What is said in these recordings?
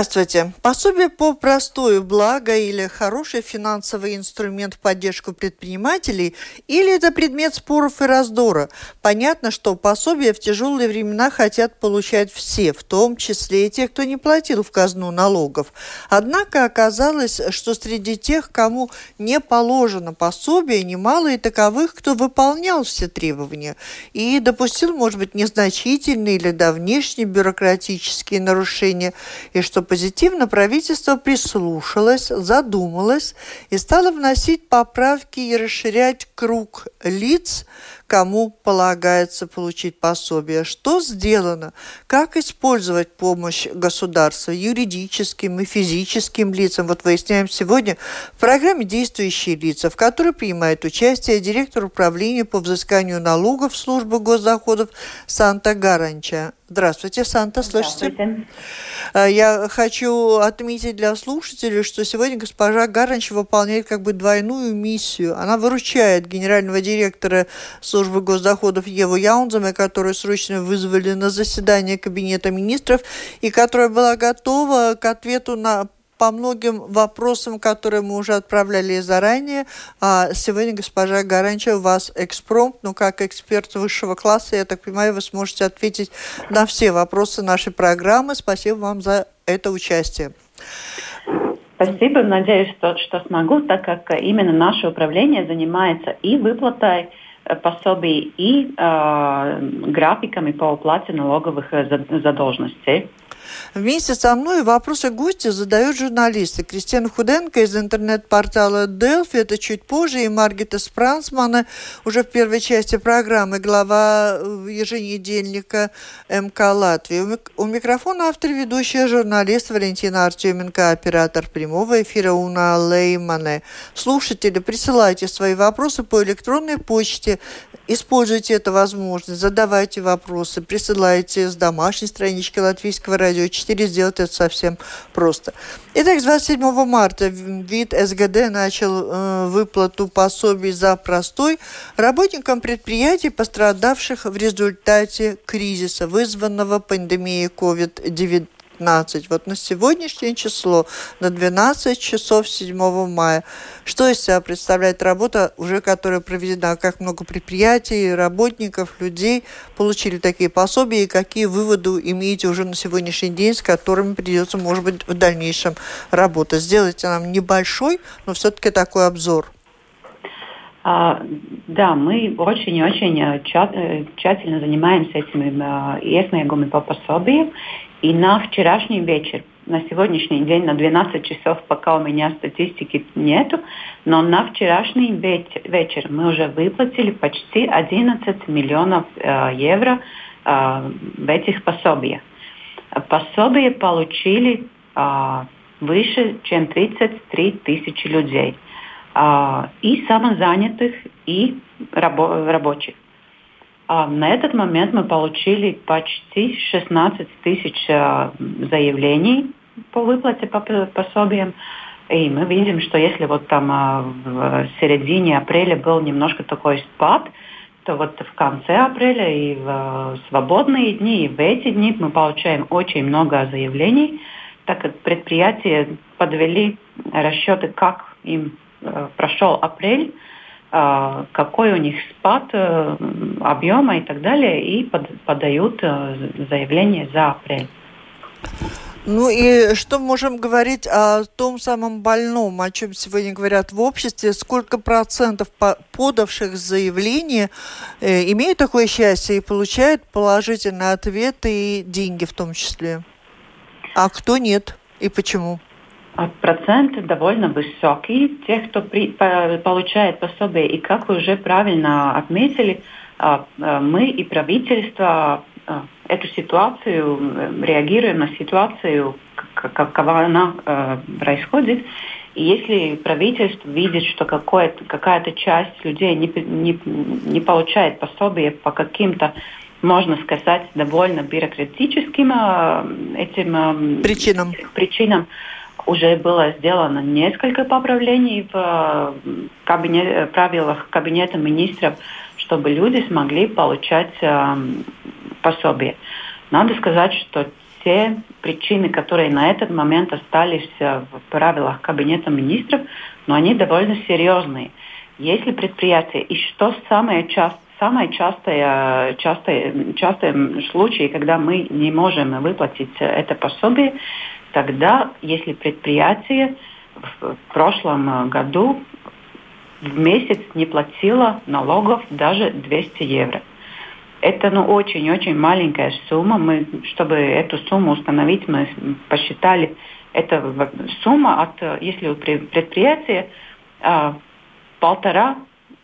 Здравствуйте. Пособие по простое благо или хороший финансовый инструмент в поддержку предпринимателей или это предмет споров и раздора? Понятно, что пособие в тяжелые времена хотят получать все, в том числе и те, кто не платил в казну налогов. Однако оказалось, что среди тех, кому не положено пособие, немало и таковых, кто выполнял все требования и допустил, может быть, незначительные или давнишние бюрократические нарушения – и что позитивно правительство прислушалось, задумалось и стало вносить поправки и расширять круг лиц, кому полагается получить пособие, что сделано, как использовать помощь государства юридическим и физическим лицам. Вот выясняем сегодня в программе «Действующие лица», в которой принимает участие директор управления по взысканию налогов службы госдоходов Санта Гаранча. Здравствуйте, Санта, слышите? Здравствуйте. Э, я хочу отметить для слушателей, что сегодня госпожа Гаранч выполняет как бы двойную миссию. Она выручает генерального директора службы службы госдоходов Еву Яунземе, которую срочно вызвали на заседание Кабинета министров и которая была готова к ответу на по многим вопросам, которые мы уже отправляли заранее. А сегодня, госпожа Гаранча, у вас экспромт, но как эксперт высшего класса, я так понимаю, вы сможете ответить на все вопросы нашей программы. Спасибо вам за это участие. Спасибо. Надеюсь, что, что смогу, так как именно наше управление занимается и выплатой пособий и э, графиками по уплате налоговых задолженностей. Вместе со мной вопросы гостя задают журналисты. Кристина Худенко из интернет-портала Delphi, это чуть позже, и Маргита Спрансмана уже в первой части программы, глава э, еженедельника МК Латвии. У микрофона автор ведущая журналист Валентина Артеменко, оператор прямого эфира Уна Леймане. Слушатели, присылайте свои вопросы по электронной почте Используйте эту возможность, задавайте вопросы, присылайте с домашней странички Латвийского радио 4. Сделать это совсем просто. Итак, с 27 марта вид СГД начал э, выплату пособий за простой работникам предприятий, пострадавших в результате кризиса, вызванного пандемией COVID-19. 15. Вот на сегодняшнее число, на 12 часов 7 мая. Что из себя представляет работа, уже которая проведена, как много предприятий, работников, людей получили такие пособия, и какие выводы имеете уже на сегодняшний день, с которыми придется, может быть, в дальнейшем работать. Сделайте нам небольшой, но все-таки такой обзор. А, да, мы очень и очень э, э, тщательно занимаемся этими иesniegumi по пособиям. И на вчерашний вечер, на сегодняшний день, на 12 часов, пока у меня статистики нету, но на вчерашний вечер мы уже выплатили почти 11 миллионов э, евро э, в этих пособиях. Пособие получили э, выше, чем 33 тысячи людей. Э, и самозанятых, и рабо- рабочих. А на этот момент мы получили почти 16 тысяч а, заявлений по выплате по пособиям. И мы видим, что если вот там а, в середине апреля был немножко такой спад, то вот в конце апреля и в свободные дни, и в эти дни мы получаем очень много заявлений, так как предприятия подвели расчеты, как им э, прошел апрель, какой у них спад э, объема и так далее, и подают э, заявление за апрель. Ну и что можем говорить о том самом больном, о чем сегодня говорят в обществе? Сколько процентов подавших заявление э, имеют такое счастье и получают положительный ответ и деньги в том числе? А кто нет и почему? А процент довольно высокий. Тех, кто при, по, получает пособие, и как вы уже правильно отметили, а, а, мы и правительство эту ситуацию, э, реагируем на ситуацию, какова она э, происходит. И если правительство видит, что какая-то часть людей не, не, не получает пособие по каким-то можно сказать, довольно бюрократическим этим причинам, причинам уже было сделано несколько поправлений в э, кабинет, э, правилах Кабинета министров, чтобы люди смогли получать э, пособие. Надо сказать, что все причины, которые на этот момент остались в правилах Кабинета министров, но они довольно серьезные. Если предприятие, и что самое часто, самое частое, частое, частое случай, когда мы не можем выплатить это пособие, тогда, если предприятие в прошлом году в месяц не платило налогов даже 200 евро. Это ну, очень-очень маленькая сумма. Мы, чтобы эту сумму установить, мы посчитали, это сумма от, если у предприятия а, полтора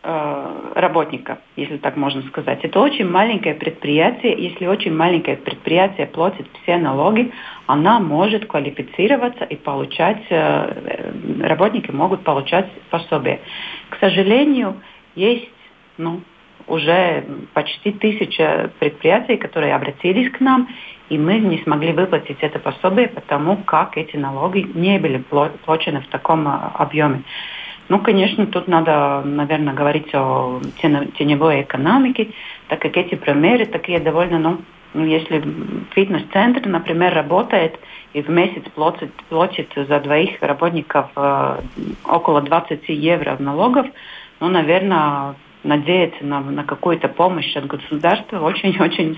а, работника, если так можно сказать. Это очень маленькое предприятие. Если очень маленькое предприятие платит все налоги, она может квалифицироваться и получать, э, работники могут получать пособие. К сожалению, есть ну, уже почти тысяча предприятий, которые обратились к нам, и мы не смогли выплатить это пособие, потому как эти налоги не были плачены в таком объеме. Ну, конечно, тут надо, наверное, говорить о теневой экономике, так как эти примеры такие довольно, ну, ну если фитнес-центр, например, работает и в месяц платит, платит за двоих работников э, около 20 евро налогов, ну, наверное, надеяться на, на какую-то помощь от государства очень-очень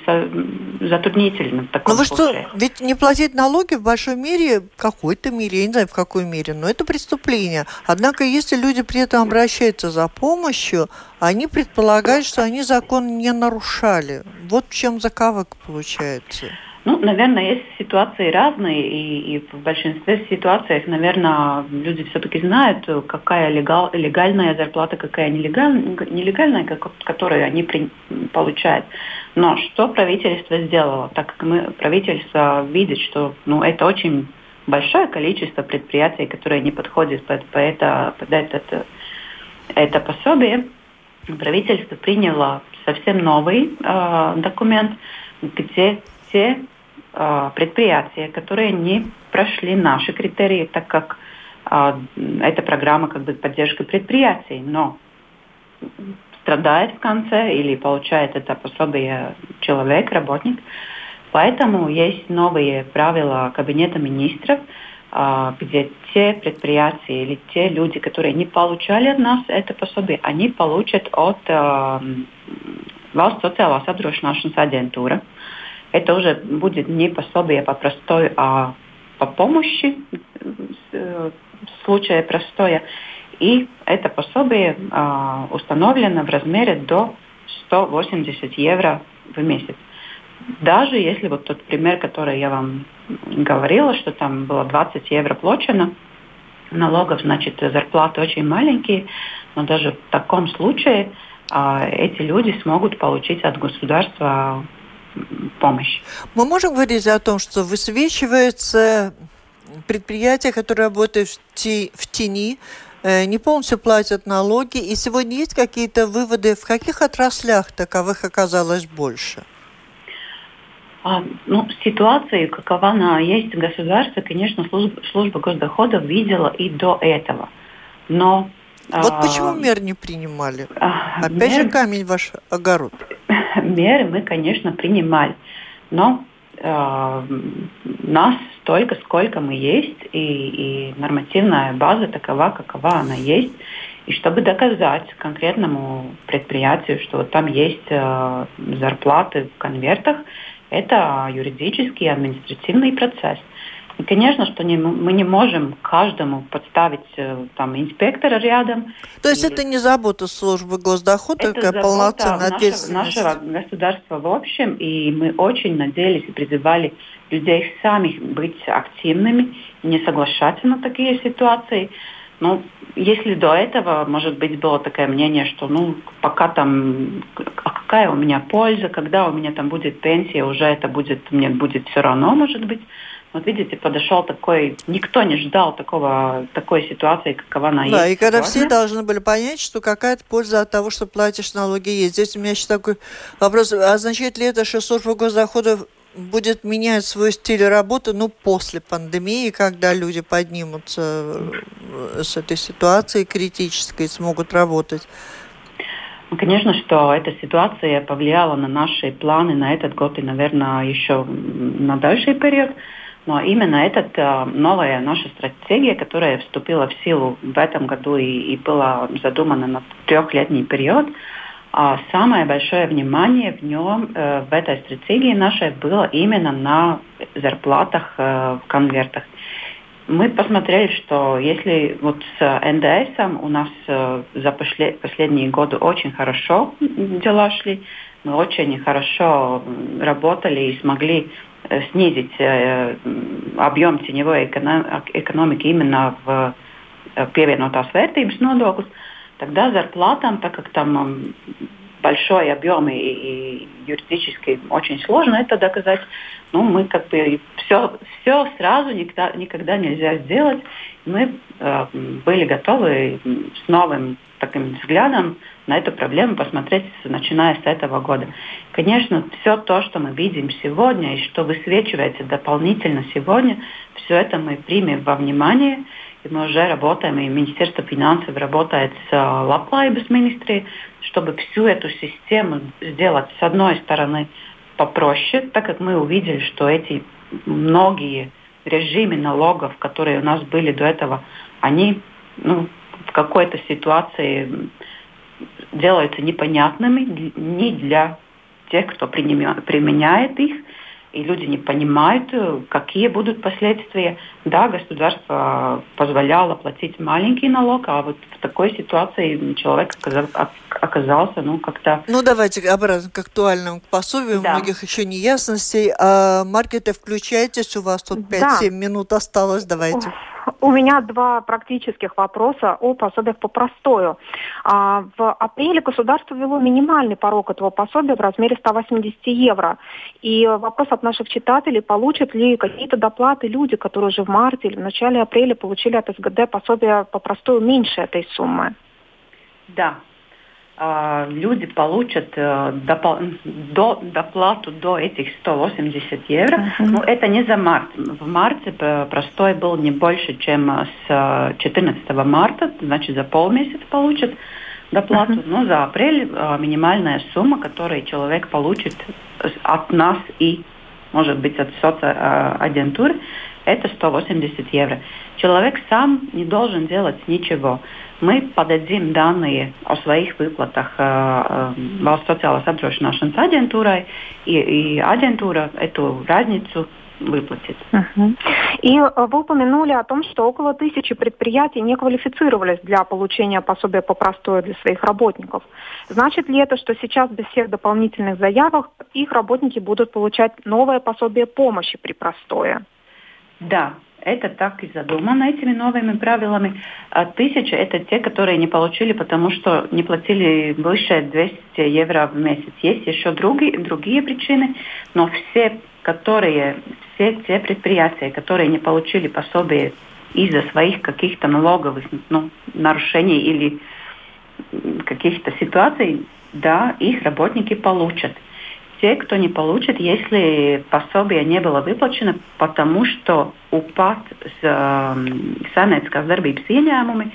затруднительно. В таком но ну, вы случае. что, ведь не платить налоги в большой мере, в какой-то мере, я не знаю в какой мере, но это преступление. Однако, если люди при этом обращаются за помощью, они предполагают, что они закон не нарушали. Вот в чем заковык получается. Ну, наверное, есть ситуации разные, и, и в большинстве ситуаций, наверное, люди все-таки знают, какая легал, легальная зарплата, какая нелегальная, нелегальная которую они при, получают. Но что правительство сделало? Так как мы, правительство видит, что ну, это очень большое количество предприятий, которые не подходят под, под, это, под этот, это пособие, правительство приняло совсем новый э, документ, где те предприятия, которые не прошли наши критерии, так как э, эта программа как бы поддержка предприятий, но страдает в конце или получает это пособие человек, работник. Поэтому есть новые правила Кабинета министров, где те предприятия или те люди, которые не получали от нас это пособие, они получат от э, Valsts sociālās apdrošināšanas агентура это уже будет не пособие по простой, а по помощи в случае простое. И это пособие а, установлено в размере до 180 евро в месяц. Даже если вот тот пример, который я вам говорила, что там было 20 евро плачено, налогов, значит, зарплаты очень маленькие, но даже в таком случае а, эти люди смогут получить от государства помощь. Мы можем говорить о том, что высвечивается предприятия, которые работают в, ти, в тени, э, не полностью платят налоги. И сегодня есть какие-то выводы, в каких отраслях таковых оказалось больше? А, ну, ситуация, какова она есть в государстве, конечно, служба, служба госдоходов видела и до этого. Но вот а, почему мер не принимали? А, Опять мер... же камень ваш огород. меры мы, конечно, принимали. Но э, нас столько, сколько мы есть, и, и нормативная база такова, какова она есть. И чтобы доказать конкретному предприятию, что вот там есть э, зарплаты в конвертах, это юридический и административный процесс. И, конечно, что не, мы не можем каждому подставить э, там инспектора рядом. То есть это не забота службы госдохода, это как полноценная ответственность? нашего государства в общем, и мы очень надеялись и призывали людей самих быть активными, не соглашаться на такие ситуации. Ну, если до этого, может быть, было такое мнение, что ну, пока там, а какая у меня польза, когда у меня там будет пенсия, уже это будет, мне будет все равно, может быть. Вот видите, подошел такой, никто не ждал такого, такой ситуации, какова она да, есть. Да, и когда сегодня. все должны были понять, что какая-то польза от того, что платишь налоги есть. Здесь у меня еще такой вопрос, означает ли это, что служба госдоходов будет менять свой стиль работы, ну, после пандемии, когда люди поднимутся э, с этой ситуации критической и смогут работать? Конечно, что эта ситуация повлияла на наши планы на этот год и, наверное, еще на дальший период. Но именно эта э, новая наша стратегия, которая вступила в силу в этом году и, и была задумана на трехлетний период, а самое большое внимание в нем, э, в этой стратегии нашей было именно на зарплатах э, в конвертах. Мы посмотрели, что если вот с НДС у нас за последние годы очень хорошо дела шли, мы очень хорошо работали и смогли снизить э, объем теневой экономики именно в pievienotās vērtības nodoklis, тогда зарплатам, так как там большой объем и, и юридически очень сложно это доказать, ну, мы как бы все, все сразу никогда, никогда нельзя сделать. Мы э, были готовы с новым таким взглядом на эту проблему посмотреть, начиная с этого года. Конечно, все то, что мы видим сегодня и что высвечивается дополнительно сегодня, все это мы примем во внимание. И мы уже работаем, и Министерство финансов работает с Лаплайбас министрией, чтобы всю эту систему сделать с одной стороны попроще, так как мы увидели, что эти многие режимы налогов, которые у нас были до этого, они ну, в какой-то ситуации делаются непонятными ни для тех, кто применяет их, и люди не понимают, какие будут последствия. Да, государство позволяло платить маленький налог, а вот в такой ситуации человек оказался, ну, как-то... Ну, давайте обратно к актуальному пособию. Да. У многих еще не ясностей. А, Маркета, включайтесь, у вас тут 5-7 да. минут осталось, давайте. У меня два практических вопроса о пособиях по простою. А, в апреле государство ввело минимальный порог этого пособия в размере 180 евро. И вопрос от наших читателей, получат ли какие-то доплаты люди, которые уже в марте или в начале апреля получили от СГД пособие по простою меньше этой суммы? Да, люди получат э, до, доплату до этих 180 евро. Uh-huh. Ну, это не за март. В марте простой был не больше, чем с 14 э, марта, значит, за полмесяца получат доплату. Uh-huh. Но за апрель э, минимальная сумма, которую человек получит от нас и, может быть, от соцагентуры, это 180 евро. Человек сам не должен делать ничего мы подадим данные о своих выплатах э, э, Valsts sociālās apdrošināšanas агентūrai, и, и агентура эту разницу выплатит. Uh-huh. И э, вы упомянули о том, что около тысячи предприятий не квалифицировались для получения пособия по простое для своих работников. Значит ли это, что сейчас без всех дополнительных заявок их работники будут получать новое пособие помощи при простое? Да, это так и задумано этими новыми правилами. А тысяча – это те, которые не получили, потому что не платили выше 200 евро в месяц. Есть еще другие, другие причины, но все, которые, все те предприятия, которые не получили пособие из-за своих каких-то налоговых ну, нарушений или каких-то ситуаций, да, их работники получат те, кто не получит, если пособие не было выплачено, потому что упад saimnieciskās darbības ieņēmumi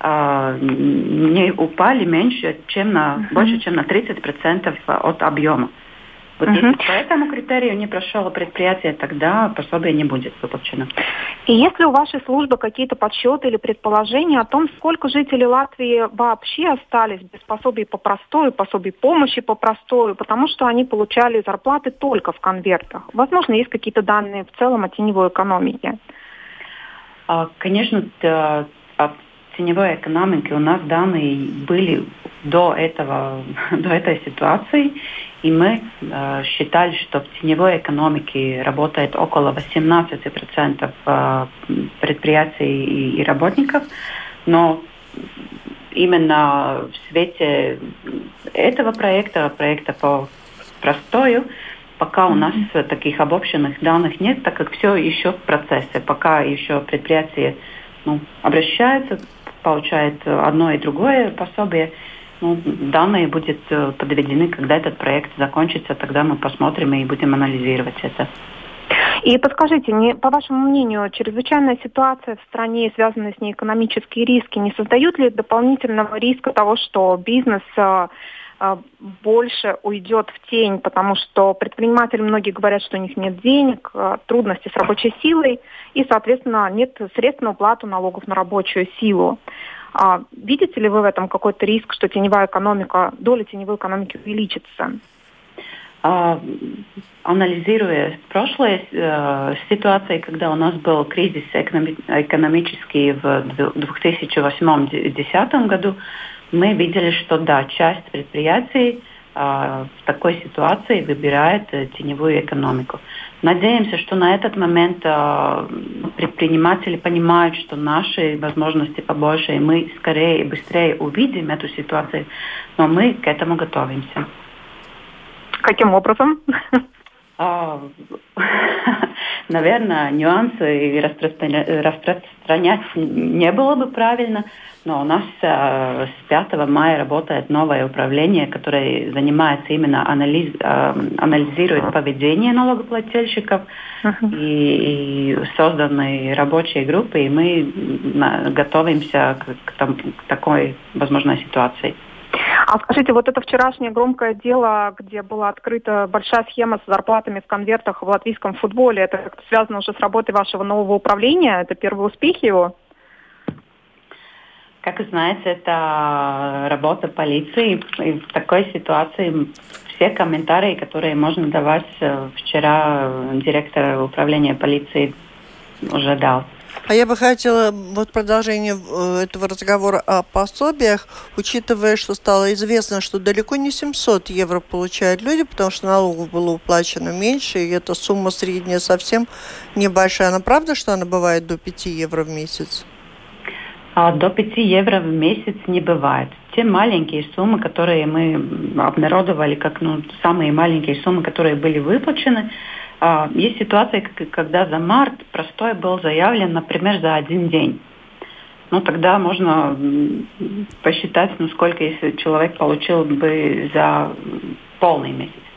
не упали меньше, чем на, больше, чем на 30% от объема. Вот угу. по этому критерию не прошло предприятие, тогда пособие не будет выплачено. И есть ли у вашей службы какие-то подсчеты или предположения о том, сколько жителей Латвии вообще остались без пособий по простою, пособий помощи по простою, потому что они получали зарплаты только в конвертах? Возможно, есть какие-то данные в целом о теневой экономике? А, конечно, о теневой экономике у нас данные были до, этого, до этой ситуации. И мы э, считали, что в теневой экономике работает около 18% э, предприятий и, и работников. Но именно в свете этого проекта, проекта по простою, пока у нас таких обобщенных данных нет, так как все еще в процессе, пока еще предприятие ну, обращается, получает одно и другое пособие, ну, данные будут э, подведены, когда этот проект закончится, тогда мы посмотрим и будем анализировать это. И подскажите, не, по вашему мнению, чрезвычайная ситуация в стране, связанная с ней экономические риски, не создают ли дополнительного риска того, что бизнес э, э, больше уйдет в тень, потому что предприниматели многие говорят, что у них нет денег, э, трудности с рабочей силой и, соответственно, нет средств на уплату налогов на рабочую силу. А видите ли вы в этом какой-то риск, что теневая экономика, доля теневой экономики увеличится? А, анализируя прошлые э, ситуации, когда у нас был кризис экономический в 2008-2010 году, мы видели, что да, часть предприятий э, в такой ситуации выбирает э, теневую экономику. Надеемся, что на этот момент э, предприниматели понимают, что наши возможности побольше, и мы скорее и быстрее увидим эту ситуацию, но мы к этому готовимся. Каким образом? А, наверное, нюансы распространять не было бы правильно, но у нас э, с 5 мая работает новое управление, которое занимается именно анализ, э, анализирует поведение налогоплательщиков uh-huh. и, и созданы рабочие группы, и мы готовимся к, к, к такой возможной ситуации. А скажите, вот это вчерашнее громкое дело, где была открыта большая схема с зарплатами в конвертах в латвийском футболе, это как-то связано уже с работой вашего нового управления? Это первые успехи его? Как вы знаете, это работа полиции. И в такой ситуации все комментарии, которые можно давать, э, вчера директор управления полиции уже дал. А я бы хотела вот продолжение э, этого разговора о пособиях, учитывая, что стало известно, что далеко не 700 евро получают люди, потому что налогов было уплачено меньше, и эта сумма средняя совсем небольшая. Она правда, что она бывает до 5 евро в месяц? А до 5 евро в месяц не бывает. Те маленькие суммы, которые мы обнародовали как ну, самые маленькие суммы, которые были выплачены, а, есть ситуация, когда за март простой был заявлен, например, за один день. Ну, тогда можно посчитать, ну, сколько, если человек получил бы за полный месяц.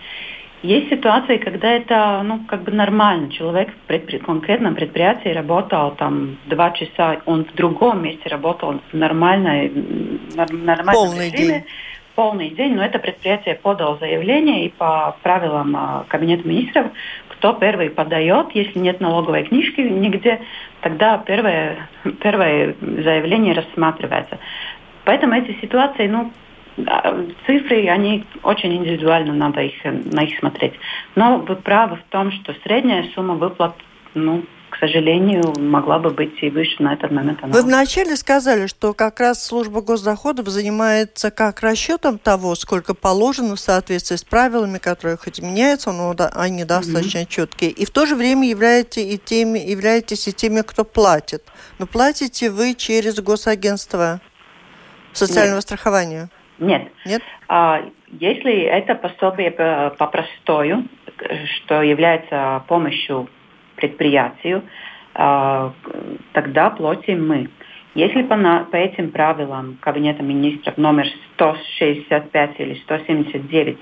Есть ситуации, когда это, ну, как бы нормально. Человек в предпри- конкретном предприятии работал там два часа, он в другом месте работал в нормальной, нормальном полный режиме. День. Полный день, но это предприятие подало заявление, и по правилам а, Кабинета министров кто первый подает, если нет налоговой книжки нигде, тогда первое, первое заявление рассматривается. Поэтому эти ситуации, ну, цифры, они очень индивидуально, надо их, на их смотреть. Но вы правы в том, что средняя сумма выплат, ну, к сожалению, могла бы быть и выше на этот момент. Вы вначале сказали, что как раз служба госдоходов занимается как расчетом того, сколько положено в соответствии с правилами, которые хоть и меняются, но они достаточно mm-hmm. четкие. И в то же время являетесь и теми, являетесь и теми, кто платит. Но платите вы через госагентство социального Нет. страхования? Нет. Нет? А, если это пособие по, по простою, что является помощью предприятию, а, тогда платим мы. Если по, на, по этим правилам Кабинета министров номер 165 или 179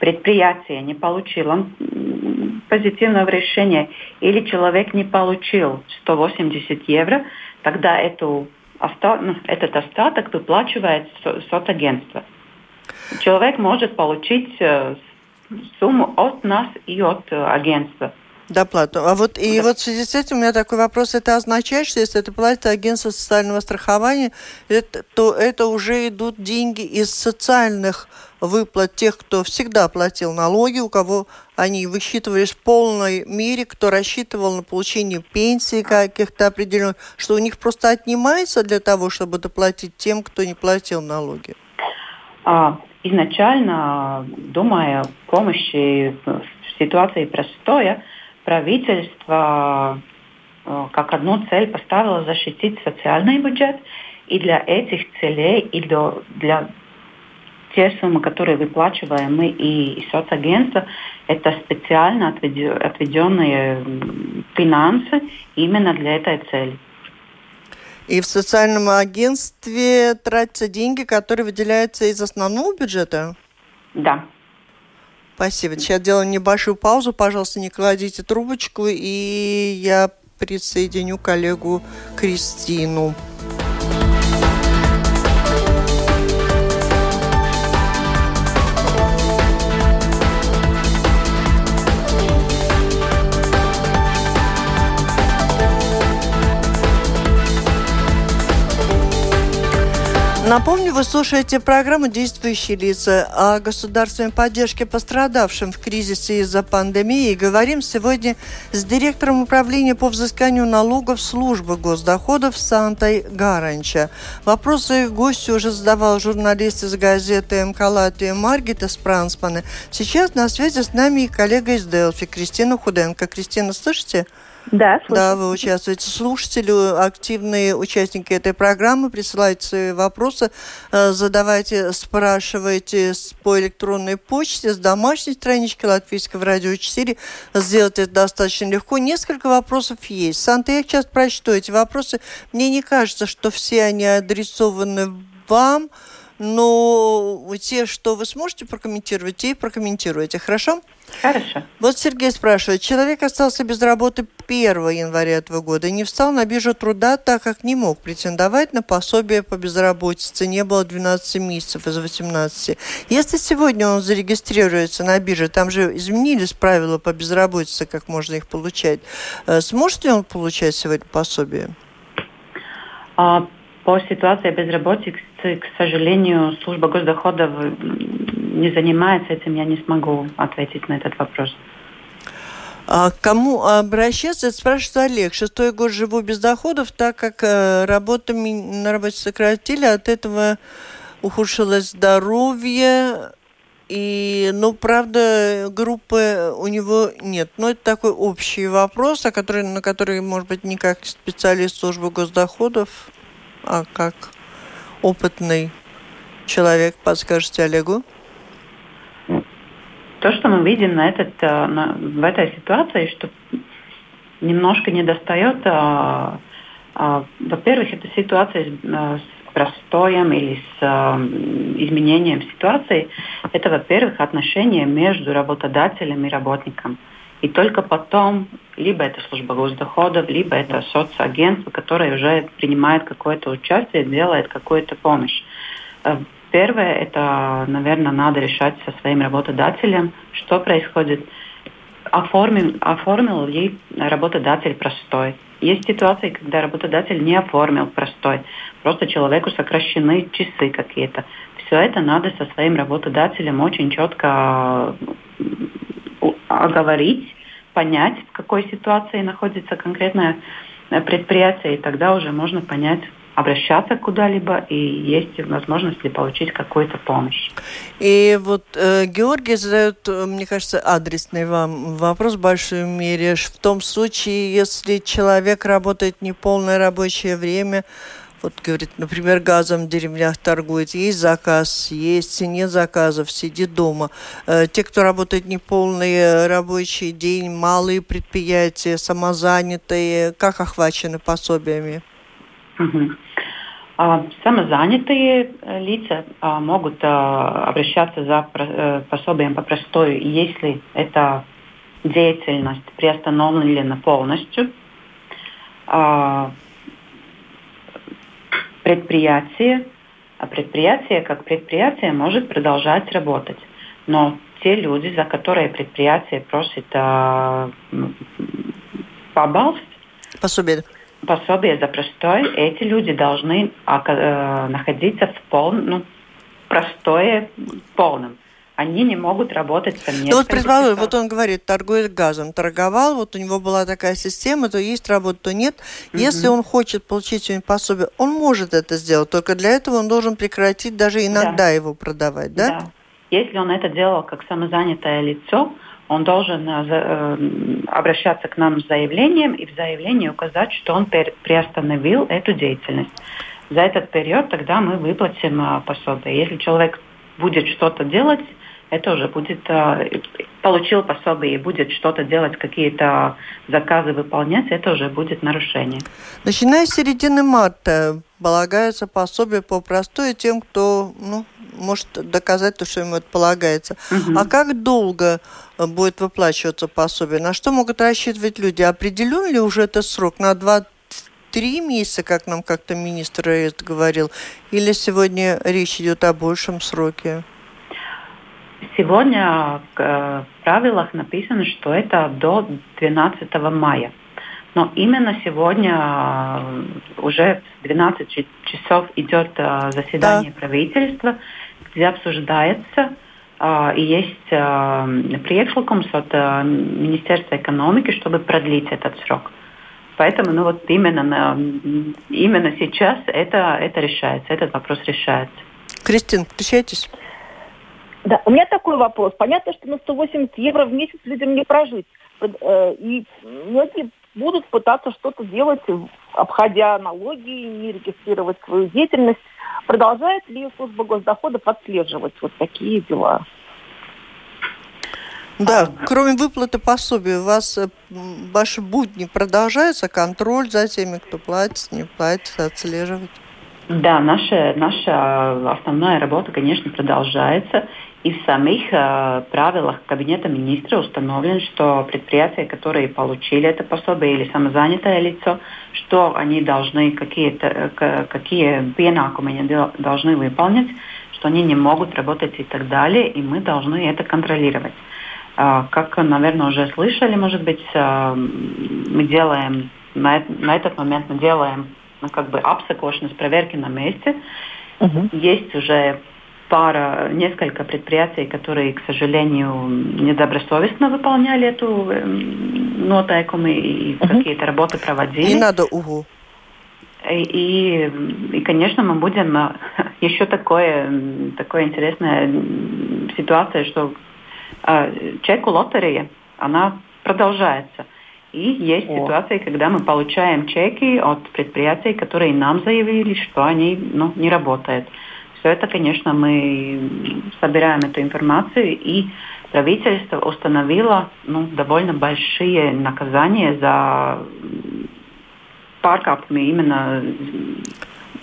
предприятие не получило позитивного решения или человек не получил 180 евро, тогда эту, ну, этот остаток выплачивает соцагентство. Человек может получить э, сумму от нас и от э, агентства доплату. А вот и да. вот в связи с этим у меня такой вопрос. Это означает, что если это платит агентство социального страхования, это, то это уже идут деньги из социальных выплат тех, кто всегда платил налоги, у кого они высчитывались в полной мере, кто рассчитывал на получение пенсии каких-то определенных, что у них просто отнимается для того, чтобы доплатить тем, кто не платил налоги? А, изначально, думая о помощи в ситуации простоя, правительство э, как одну цель поставило защитить социальный бюджет, и для этих целей, и для, для те суммы, которые выплачиваем мы и, и соцагентство, это специально отведенные финансы именно для этой цели. И в социальном агентстве тратятся деньги, которые выделяются из основного бюджета? Да. Спасибо. Сейчас делаем небольшую паузу. Пожалуйста, не кладите трубочку, и я присоединю коллегу Кристину. Напомню, вы слушаете программу «Действующие лица» о государственной поддержке пострадавшим в кризисе из-за пандемии. И говорим сегодня с директором управления по взысканию налогов службы госдоходов Сантой Гаранча. Вопросы гостю уже задавал журналист из газеты МК Латвия Маргита Спрансмана. Сейчас на связи с нами и коллега из Делфи Кристина Худенко. Кристина, слышите? Да, слушаю. Да, вы участвуете. Слушатели, активные участники этой программы, присылайте свои вопросы, э, задавайте, спрашивайте по электронной почте, с домашней странички Латвийского радио 4. Сделать это достаточно легко. Несколько вопросов есть. Санта, я сейчас прочту эти вопросы. Мне не кажется, что все они адресованы вам, но те, что вы сможете прокомментировать, те и прокомментируйте. Хорошо? Хорошо. Вот Сергей спрашивает. Человек остался без работы 1 января этого года и не встал на биржу труда, так как не мог претендовать на пособие по безработице. Не было 12 месяцев из 18. Если сегодня он зарегистрируется на бирже, там же изменились правила по безработице, как можно их получать. Э, сможет ли он получать сегодня пособие? А, по ситуации безработицы, к сожалению, служба госдоходов не занимается этим, я не смогу ответить на этот вопрос. А кому обращаться? Спрашивает Олег. Шестой год живу без доходов, так как э, работа на работе сократили, от этого ухудшилось здоровье. И, ну, правда, группы у него нет. Но это такой общий вопрос, о который, на который, может быть, не как специалист службы госдоходов, а как опытный человек, подскажете Олегу? То, что мы видим на этот, э, на, в этой ситуации, что немножко не достает, а, а, во-первых, это ситуация с, с простоем или с а, изменением ситуации, это, во-первых, отношения между работодателем и работником. И только потом, либо это служба госдоходов, либо это соцагентство, которое уже принимает какое-то участие, делает какую-то помощь. Э, первое, это, наверное, надо решать со своим работодателем, что происходит. Оформил, оформил ли работодатель простой. Есть ситуации, когда работодатель не оформил простой. Просто человеку сокращены часы какие-то. Все это надо со своим работодателем очень четко оговорить, понять, в какой ситуации находится конкретное э, предприятие, и тогда уже можно понять, обращаться куда-либо и есть возможность ли получить какую-то помощь. И вот э, Георгий задает, э, мне кажется, адресный вам вопрос в большой мере. В том случае, если человек работает неполное рабочее время, вот говорит, например, газом в деревнях торгует, есть заказ, есть, нет заказов, сидит дома. Э, те, кто работает неполный рабочий день, малые предприятия, самозанятые, как охвачены пособиями? Угу. Самозанятые э, лица а, могут а, обращаться за э, пособием по простой, если эта деятельность приостановлена полностью. Предприятие, а предприятие как предприятие может продолжать работать. Но те люди, за которые предприятие просит а, побалств, пособие. пособие за простой, эти люди должны а, находиться в полном, ну, простое полном они не могут работать совместно. Ну вот предположим, вот он говорит, торгует газом, торговал, вот у него была такая система, то есть работа, то нет. Угу. Если он хочет получить сегодня пособие, он может это сделать, только для этого он должен прекратить даже иногда да. его продавать, да? Да. Если он это делал как самозанятое лицо, он должен э, э, обращаться к нам с заявлением и в заявлении указать, что он приостановил эту деятельность. За этот период тогда мы выплатим э, пособие. Если человек будет что-то делать, это уже будет, э, получил пособие и будет что-то делать, какие-то заказы выполнять, это уже будет нарушение. Начиная с середины марта полагается пособие по простой тем, кто ну, может доказать то, что ему это полагается. Угу. А как долго э, будет выплачиваться пособие? На что могут рассчитывать люди? Определен ли уже этот срок? На два три месяца, как нам как-то министр говорил, или сегодня речь идет о большем сроке? Сегодня в правилах написано, что это до 12 мая. Но именно сегодня уже в 12 часов идет заседание да. правительства, где обсуждается и есть приекшликums от Министерства экономики, чтобы продлить этот срок. Поэтому ну, вот именно, на, именно сейчас это, это решается, этот вопрос решается. Кристин, отвечайтесь. Да, у меня такой вопрос. Понятно, что на 180 евро в месяц людям не прожить. Э, и многие будут пытаться что-то делать, обходя налоги, не регистрировать свою деятельность. Продолжает ли служба госдоходов отслеживать вот такие дела? Да, кроме выплаты пособия, у вас э, ваши будни продолжаются, контроль за теми, кто платит, не платит, отслеживать? Да, наша, наша основная работа, конечно, продолжается. И в самих э, правилах Кабинета министров установлено, что предприятия, которые получили это пособие или самозанятое лицо, что они должны, какие, э, какие пенакумы они должны выполнять, что они не могут работать и так далее, и мы должны это контролировать. Э, как, наверное, уже слышали, может быть, э, мы делаем, на, на этот момент мы делаем ну, как бы обсекошность проверки на месте. Uh-huh. Есть уже пара, несколько предприятий, которые, к сожалению, недобросовестно выполняли эту э, нотайкумы и uh-huh. какие-то работы проводили. Не надо угу. И, и, и, конечно, мы будем э, еще такое, такое интересная ситуация, что э, чеку лотерея, она продолжается. И есть О. ситуации, когда мы получаем чеки от предприятий, которые нам заявили, что они ну, не работают. Все это, конечно, мы собираем эту информацию, и правительство установило ну, довольно большие наказания за паркапами именно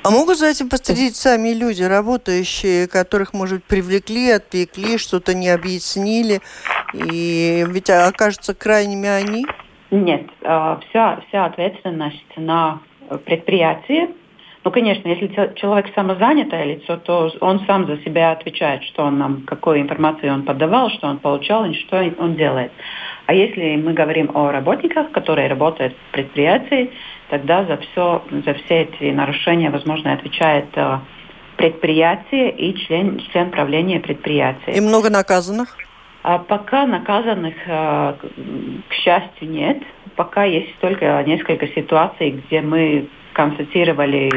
а могут за этим последить сами люди, работающие, которых, может, привлекли, отвлекли, что-то не объяснили, и ведь окажутся крайними они? Нет, а, вся, вся ответственность на предприятие, ну, конечно, если человек самозанятое лицо, то он сам за себя отвечает, что он нам, какую информацию он подавал, что он получал и что он делает. А если мы говорим о работниках, которые работают в предприятии, тогда за, все, за все эти нарушения, возможно, отвечает э, предприятие и член, член правления предприятия. И много наказанных? А пока наказанных, э, к счастью, нет. Пока есть только несколько ситуаций, где мы констатировали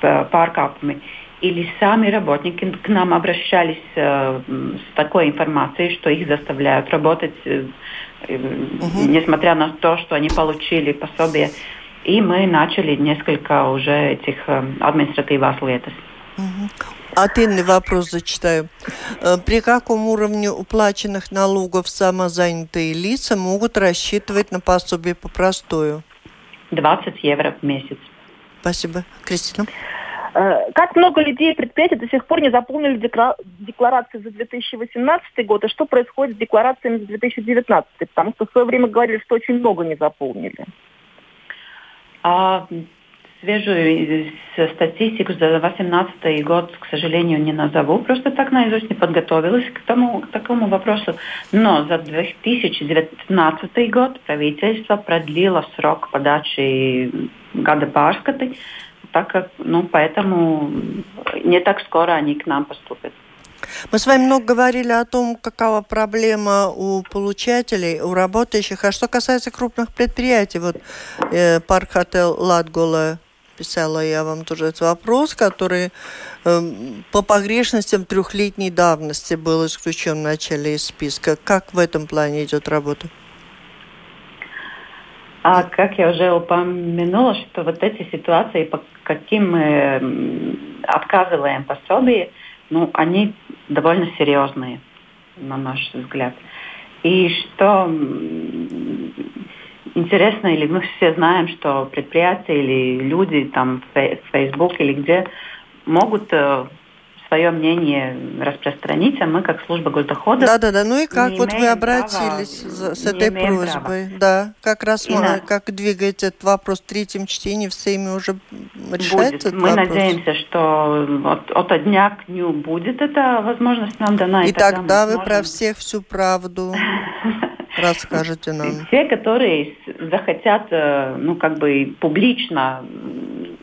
pārkāpumi. Или сами работники к нам обращались э, с такой информацией, что их заставляют работать, э, угу. несмотря на то, что они получили пособие. И мы начали несколько уже этих э, административных летов. Угу. Отдельный вопрос зачитаю. Э, при каком уровне уплаченных налогов самозанятые лица могут рассчитывать на пособие по простою? 20 евро в месяц. Спасибо. Кристина? Э, как много людей и предприятий до сих пор не заполнили декларации за 2018 год, и что происходит с декларациями за 2019? Потому что в свое время говорили, что очень много не заполнили. А, свежую статистику за 2018 год, к сожалению, не назову. Просто так наизусть не подготовилась к, тому, к такому вопросу. Но за 2019 год правительство продлило срок подачи pārskati, так как, ну, поэтому не так скоро они к нам поступят. Мы с вами много говорили о том, какова проблема у получателей, у работающих. А что касается крупных предприятий, вот э, парк Хотел Латгола писала я вам тоже этот вопрос, который э, по погрешностям трехлетней давности был исключен в начале из списка. Как в этом плане идет работа? А как я уже упомянула, что вот эти ситуации, по каким мы отказываем пособие, ну, они довольно серьезные, на наш взгляд. И что интересно, или мы все знаем, что предприятия или люди там в Facebook или где могут э, свое мнение распространить, а мы как служба госдоходов... Да, да, да. Ну и как вот вы обратились права, с этой просьбой? Права. Да, как раз мы, на... как двигать этот вопрос в третьем чтении в Сейме уже решается будет. Мы вопрос? надеемся, что от, от дня к дню будет эта возможность нам дана. И, и тогда, тогда вы сможем... про всех всю правду расскажете нам. Все, которые захотят, э, ну, как бы публично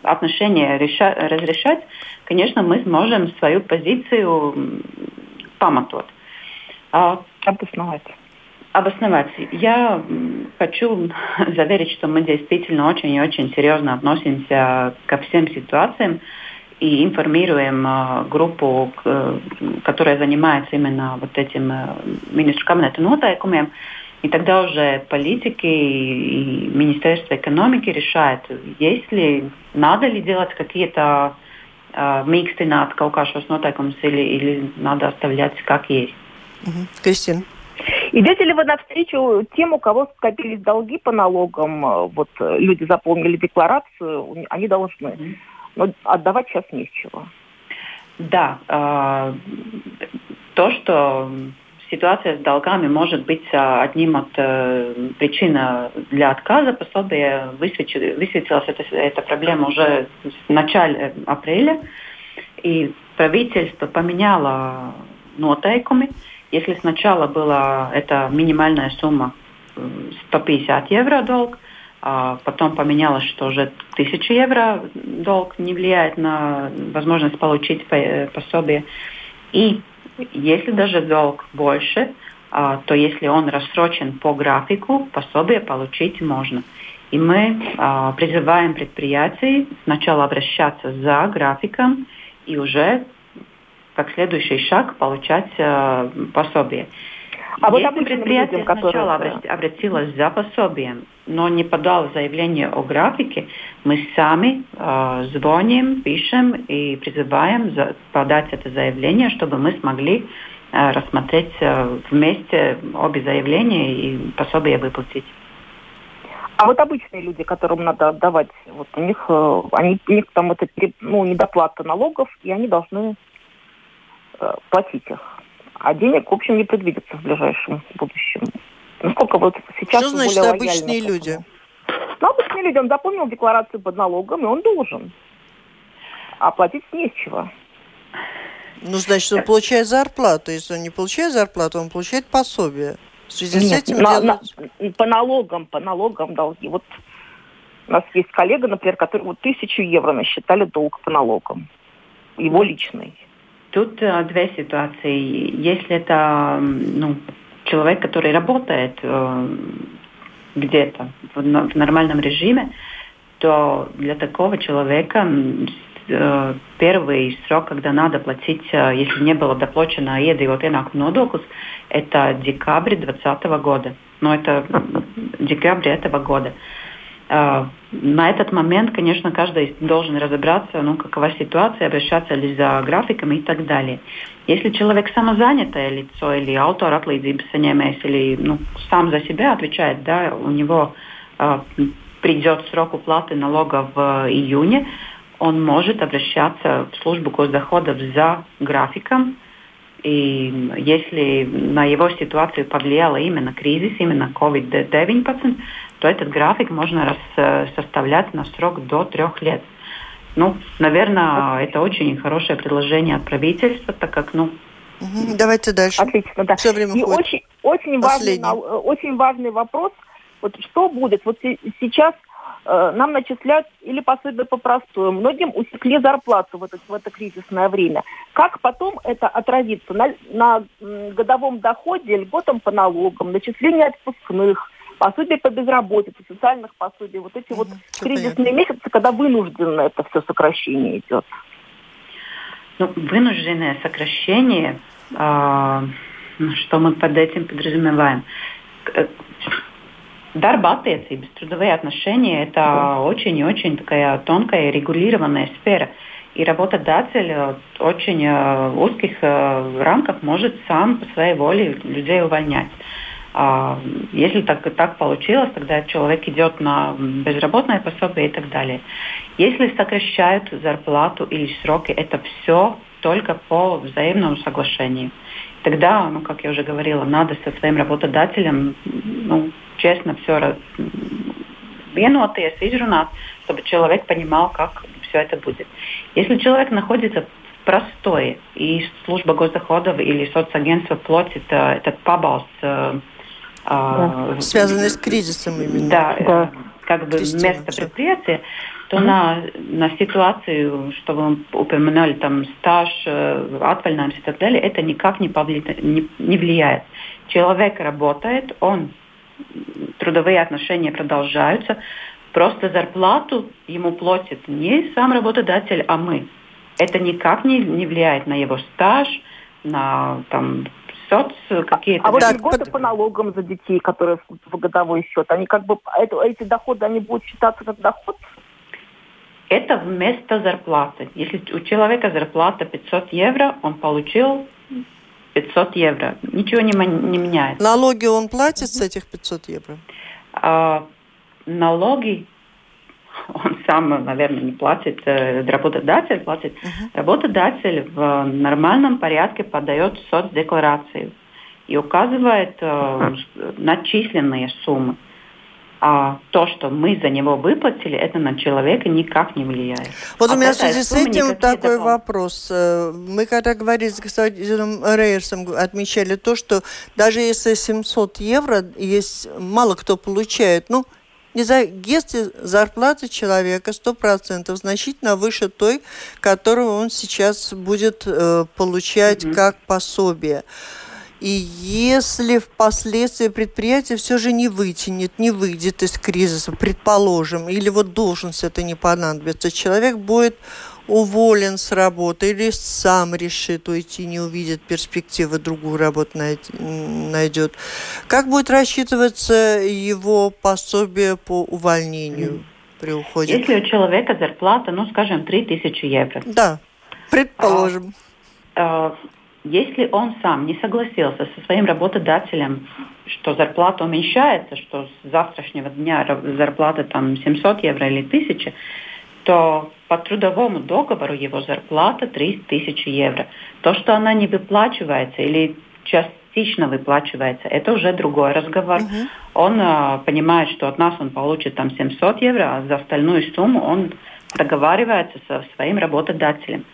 отношения реша- разрешать, конечно, мы сможем свою позицию памятовать. А, обосновать. Обосновать. Я хочу заверить, что мы действительно очень и очень серьезно относимся ко всем ситуациям и информируем э, группу, к, которая занимается именно вот этим э, министру кабинета нотайкумiem. И тогда уже политики и Министерство экономики решают, есть ли, надо ли делать какие-то mīkstināt kaut kā šos noteikumus или, или надо оставлять как есть. Угу. Кристина. Идете ли вы навстречу тем, у кого скопились долги по налогам? Э, вот э, люди заполнили декларацию, они должны. Но отдавать сейчас нечего. Да. Э, то, что ситуация с долгами может быть а, одним от э, причин для отказа пособия. Высветилась эта, эта проблема уже в начале апреля. И правительство поменяло нотайками. Если сначала была эта минимальная сумма 150 евро долг, а потом поменялось, что уже 1000 евро долг не влияет на возможность получить пособие. И если даже долг больше, а, то если он рассрочен по графику, пособие получить можно. И мы а, призываем предприятий сначала обращаться за графиком и уже как следующий шаг получать а, пособие. А Если вот предприятие людям, которые... сначала обратилось за пособием, но не подало заявление о графике, мы сами э, звоним, пишем и призываем за, подать это заявление, чтобы мы смогли э, рассмотреть э, вместе обе заявления и пособие выплатить. А вот обычные люди, которым надо отдавать, вот у них, э, они, у них там это ну, недоплата налогов, и они должны э, платить их а денег, в общем, не предвидится в ближайшем будущем. Насколько вот сейчас... Что значит обычные люди? Ну, обычные люди, он заполнил декларацию под налогом, и он должен. А платить нечего. Ну, значит, он получает зарплату. Если он не получает зарплату, он получает пособие. В связи Нет, с этим на, делают... на, по налогам, по налогам долги. Вот у нас есть коллега, например, который вот тысячу евро насчитали долг по налогам. Его личный. Тут э, две ситуации. Если это ну, человек, который работает э, где-то в, нормальном режиме, то для такого человека э, первый срок, когда надо платить, если не было доплачено iedzīvo pienākumu nodoklis, это декабрь 2020 года. Но это декабрь этого года. На этот момент, конечно, каждый должен разобраться, ну, какова ситуация, обращаться ли за графиками и так далее. Если человек самозанятое лицо или автор отлīdzības saņēmējs, или ну, сам за себя отвечает, да, у него э, придет срок уплаты налога в июне, он может обращаться в службу госдоходов за графиком, и если на его ситуацию повлияла именно кризис, именно COVID-19, то этот график можно рас, э, составлять на срок до трех лет. Ну, наверное, это очень хорошее предложение от правительства, так как, ну, Давайте дальше. Отлично, да. Все время И очень, очень, важный, очень важный вопрос. Вот что будет? Вот сейчас э, нам начислять или пособие по простую. Многим усекли зарплату в это, в это кризисное время. Как потом это отразится на, на годовом доходе, льготам по налогам, начислении отпускных, пособие по безработице, социальных пособий, вот эти вот кризисные понятно. месяцы, когда вынужденно это все сокращение идет. Ну, вынужденное сокращение, э, что мы под этим подразумеваем? Darba attiecības, трудовые отношения – это очень и очень такая тонкая и регулированная сфера. и работодатель в очень узких рамках может сам по своей воле людей увольнять. А, если так, так получилось, тогда человек идет на безработное пособие и так далее. Если сокращают зарплату или сроки, это все только по взаимному соглашению. Тогда, ну, как я уже говорила, надо со своим работодателем ну, честно все vienoties, изрунāt, чтобы человек понимал, как все это будет. Если человек находится в простое, и служба госдоходов или соцагентство платит э, этот пабалс э, да. связанные с кризисом именно. Да, да. как бы Кристина, место все. предприятия, то угу. на, на ситуацию, что вы упоминали, там стаж, э, отвальность и так далее, это никак не, повлияет, не, не влияет. Человек работает, он трудовые отношения продолжаются, просто зарплату ему платит не сам работодатель, а мы. Это никак не, не влияет на его стаж, на там, соц какие-то. А, а вот так, льготы под... по налогам за детей, которые в годовой счет, они как бы это, эти доходы, они будут считаться как доход? Это вместо зарплаты. Если у человека зарплата 500 евро, он получил 500 евро. Ничего не, не меняется. Налоги он платит с этих 500 евро? А, налоги он сам, наверное, не платит, э, работодатель платит. Uh-huh. Работодатель в нормальном порядке подает соцдекларацию и указывает uh-huh. начисленные суммы. А то, что мы за него выплатили, это на человека никак не влияет. Вот у меня в связи с этим такой допол... вопрос. Э, мы когда говорили с господином Рейерсом, отмечали то, что даже если 700 евро, есть мало кто получает, ну, если зарплата человека 100% значительно выше той, которую он сейчас будет э, получать mm-hmm. как пособие. И если впоследствии предприятие все же не вытянет, не выйдет из кризиса, предположим, или вот должность это не понадобится, человек будет уволен с работы или сам решит уйти, не увидит перспективы, другую работу найдет. Как будет рассчитываться его пособие по увольнению при уходе? Если у человека зарплата, ну, скажем, 3000 евро. Да, предположим. А, а, если он сам не согласился со своим работодателем, что зарплата уменьшается, что с завтрашнего дня зарплата там 700 евро или 1000, то по трудовому договору его зарплата 3000 евро. То, что она не выплачивается или частично выплачивается, это уже другой разговор. Uh-huh. Он а, понимает, что от нас он получит там 700 евро, а за остальную сумму он договаривается со своим работодателем.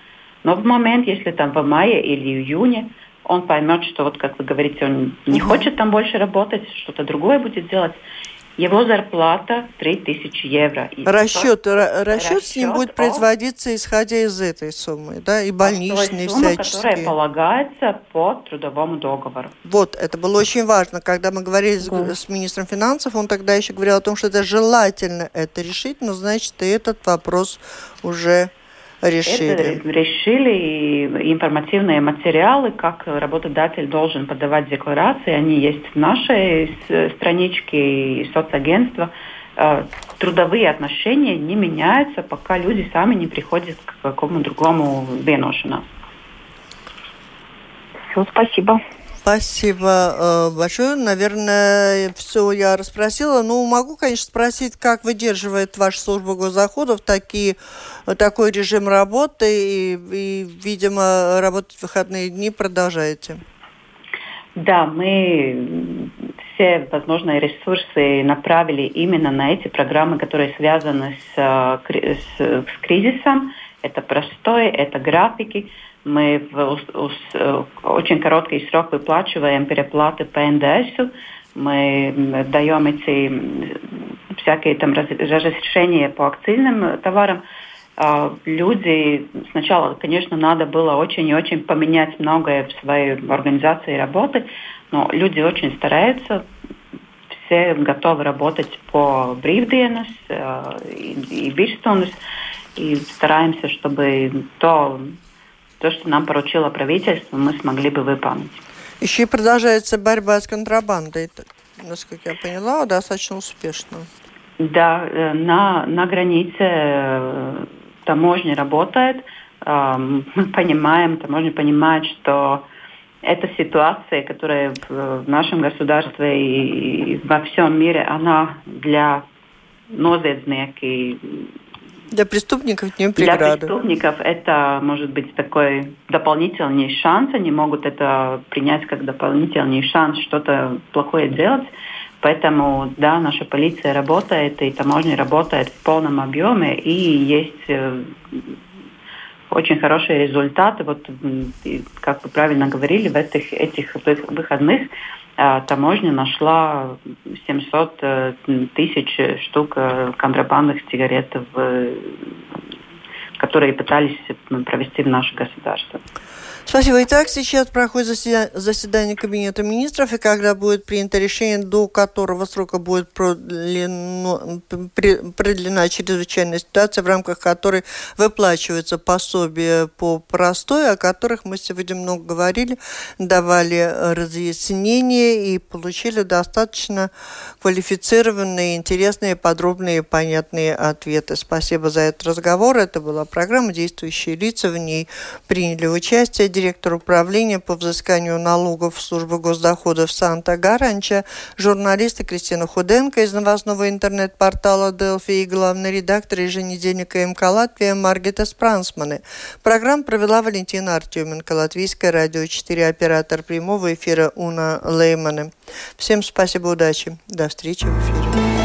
Но в момент, если там в мае или июне он поймет, что вот как вы говорите, он не uh-huh. хочет там больше работать, что-то другое будет делать, его зарплата 3000 евро. И расчет, расчет, расчет с ним будет производиться исходя из этой суммы, да, и больничные суммы, всяческие. которая полагается по трудовому договору. Вот, это было очень важно. Когда мы говорили да. с, с министром финансов, он тогда еще говорил о том, что это желательно это решить, но значит и этот вопрос уже решили? Это решили и информативные материалы, как работодатель должен подавать декларации. Они есть в нашей страничке и соцагентства. Э, трудовые отношения не меняются, пока люди сами не приходят к какому другому веношению. Все, спасибо. Спасибо э, большое. Наверное, все я расспросила. Ну, могу, конечно, спросить, как выдерживает ваша служба госзаходов такие, такой режим работы и, и, видимо, работать в выходные дни продолжаете? Да, мы все возможные ресурсы направили именно на эти программы, которые связаны с, э, с, с кризисом. Это простой, это графики мы в, в, в очень короткий срок выплачиваем переплаты по НДС. Мы даем эти всякие там разрешения по акцизным товарам. А, люди сначала, конечно, надо было очень и очень поменять многое в своей организации работы, но люди очень стараются, все готовы работать по брīvdienas и, и virsstundas, и стараемся, чтобы то то, что нам поручило правительство, мы смогли бы выполнить. Еще и продолжается борьба с контрабандой, насколько я поняла, достаточно успешно. Да, э, на, на границе э, таможня работает. мы понимаем, таможня понимает, что эта ситуация, которая в нашем государстве и во всем мире, она для noziedznieki для преступников не преграда. Для преступников это может быть такой дополнительный шанс. Они могут это принять как дополнительный шанс что-то плохое делать. Поэтому, да, наша полиция работает, и таможня работает в полном объеме, и есть э, очень хорошие результаты. Вот, как вы правильно говорили, в этих, этих выходных таможня нашла 700 э, тысяч штук э, контрабандных сигарет, которые пытались провести в наше государство. Спасибо. Итак, сейчас проходит заседание Кабинета министров, и когда будет принято решение, до которого срока будет продлено, продлена чрезвычайная ситуация, в рамках которой выплачивается пособие по простой, о которых мы сегодня много говорили, давали разъяснения и получили достаточно квалифицированные, интересные, подробные, понятные ответы. Спасибо за этот разговор. Это была программа «Действующие лица». В ней приняли участие директор управления по взысканию налогов службы госдоходов Санта Гаранча, журналисты Кристина Худенко из новостного интернет-портала Делфи и главный редактор еженедельника МК Латвия Маргита Спрансманы. Программу провела Валентина Артеменко, Латвийское радио 4, оператор прямого эфира Уна Лейманы. Всем спасибо, удачи. До встречи в эфире.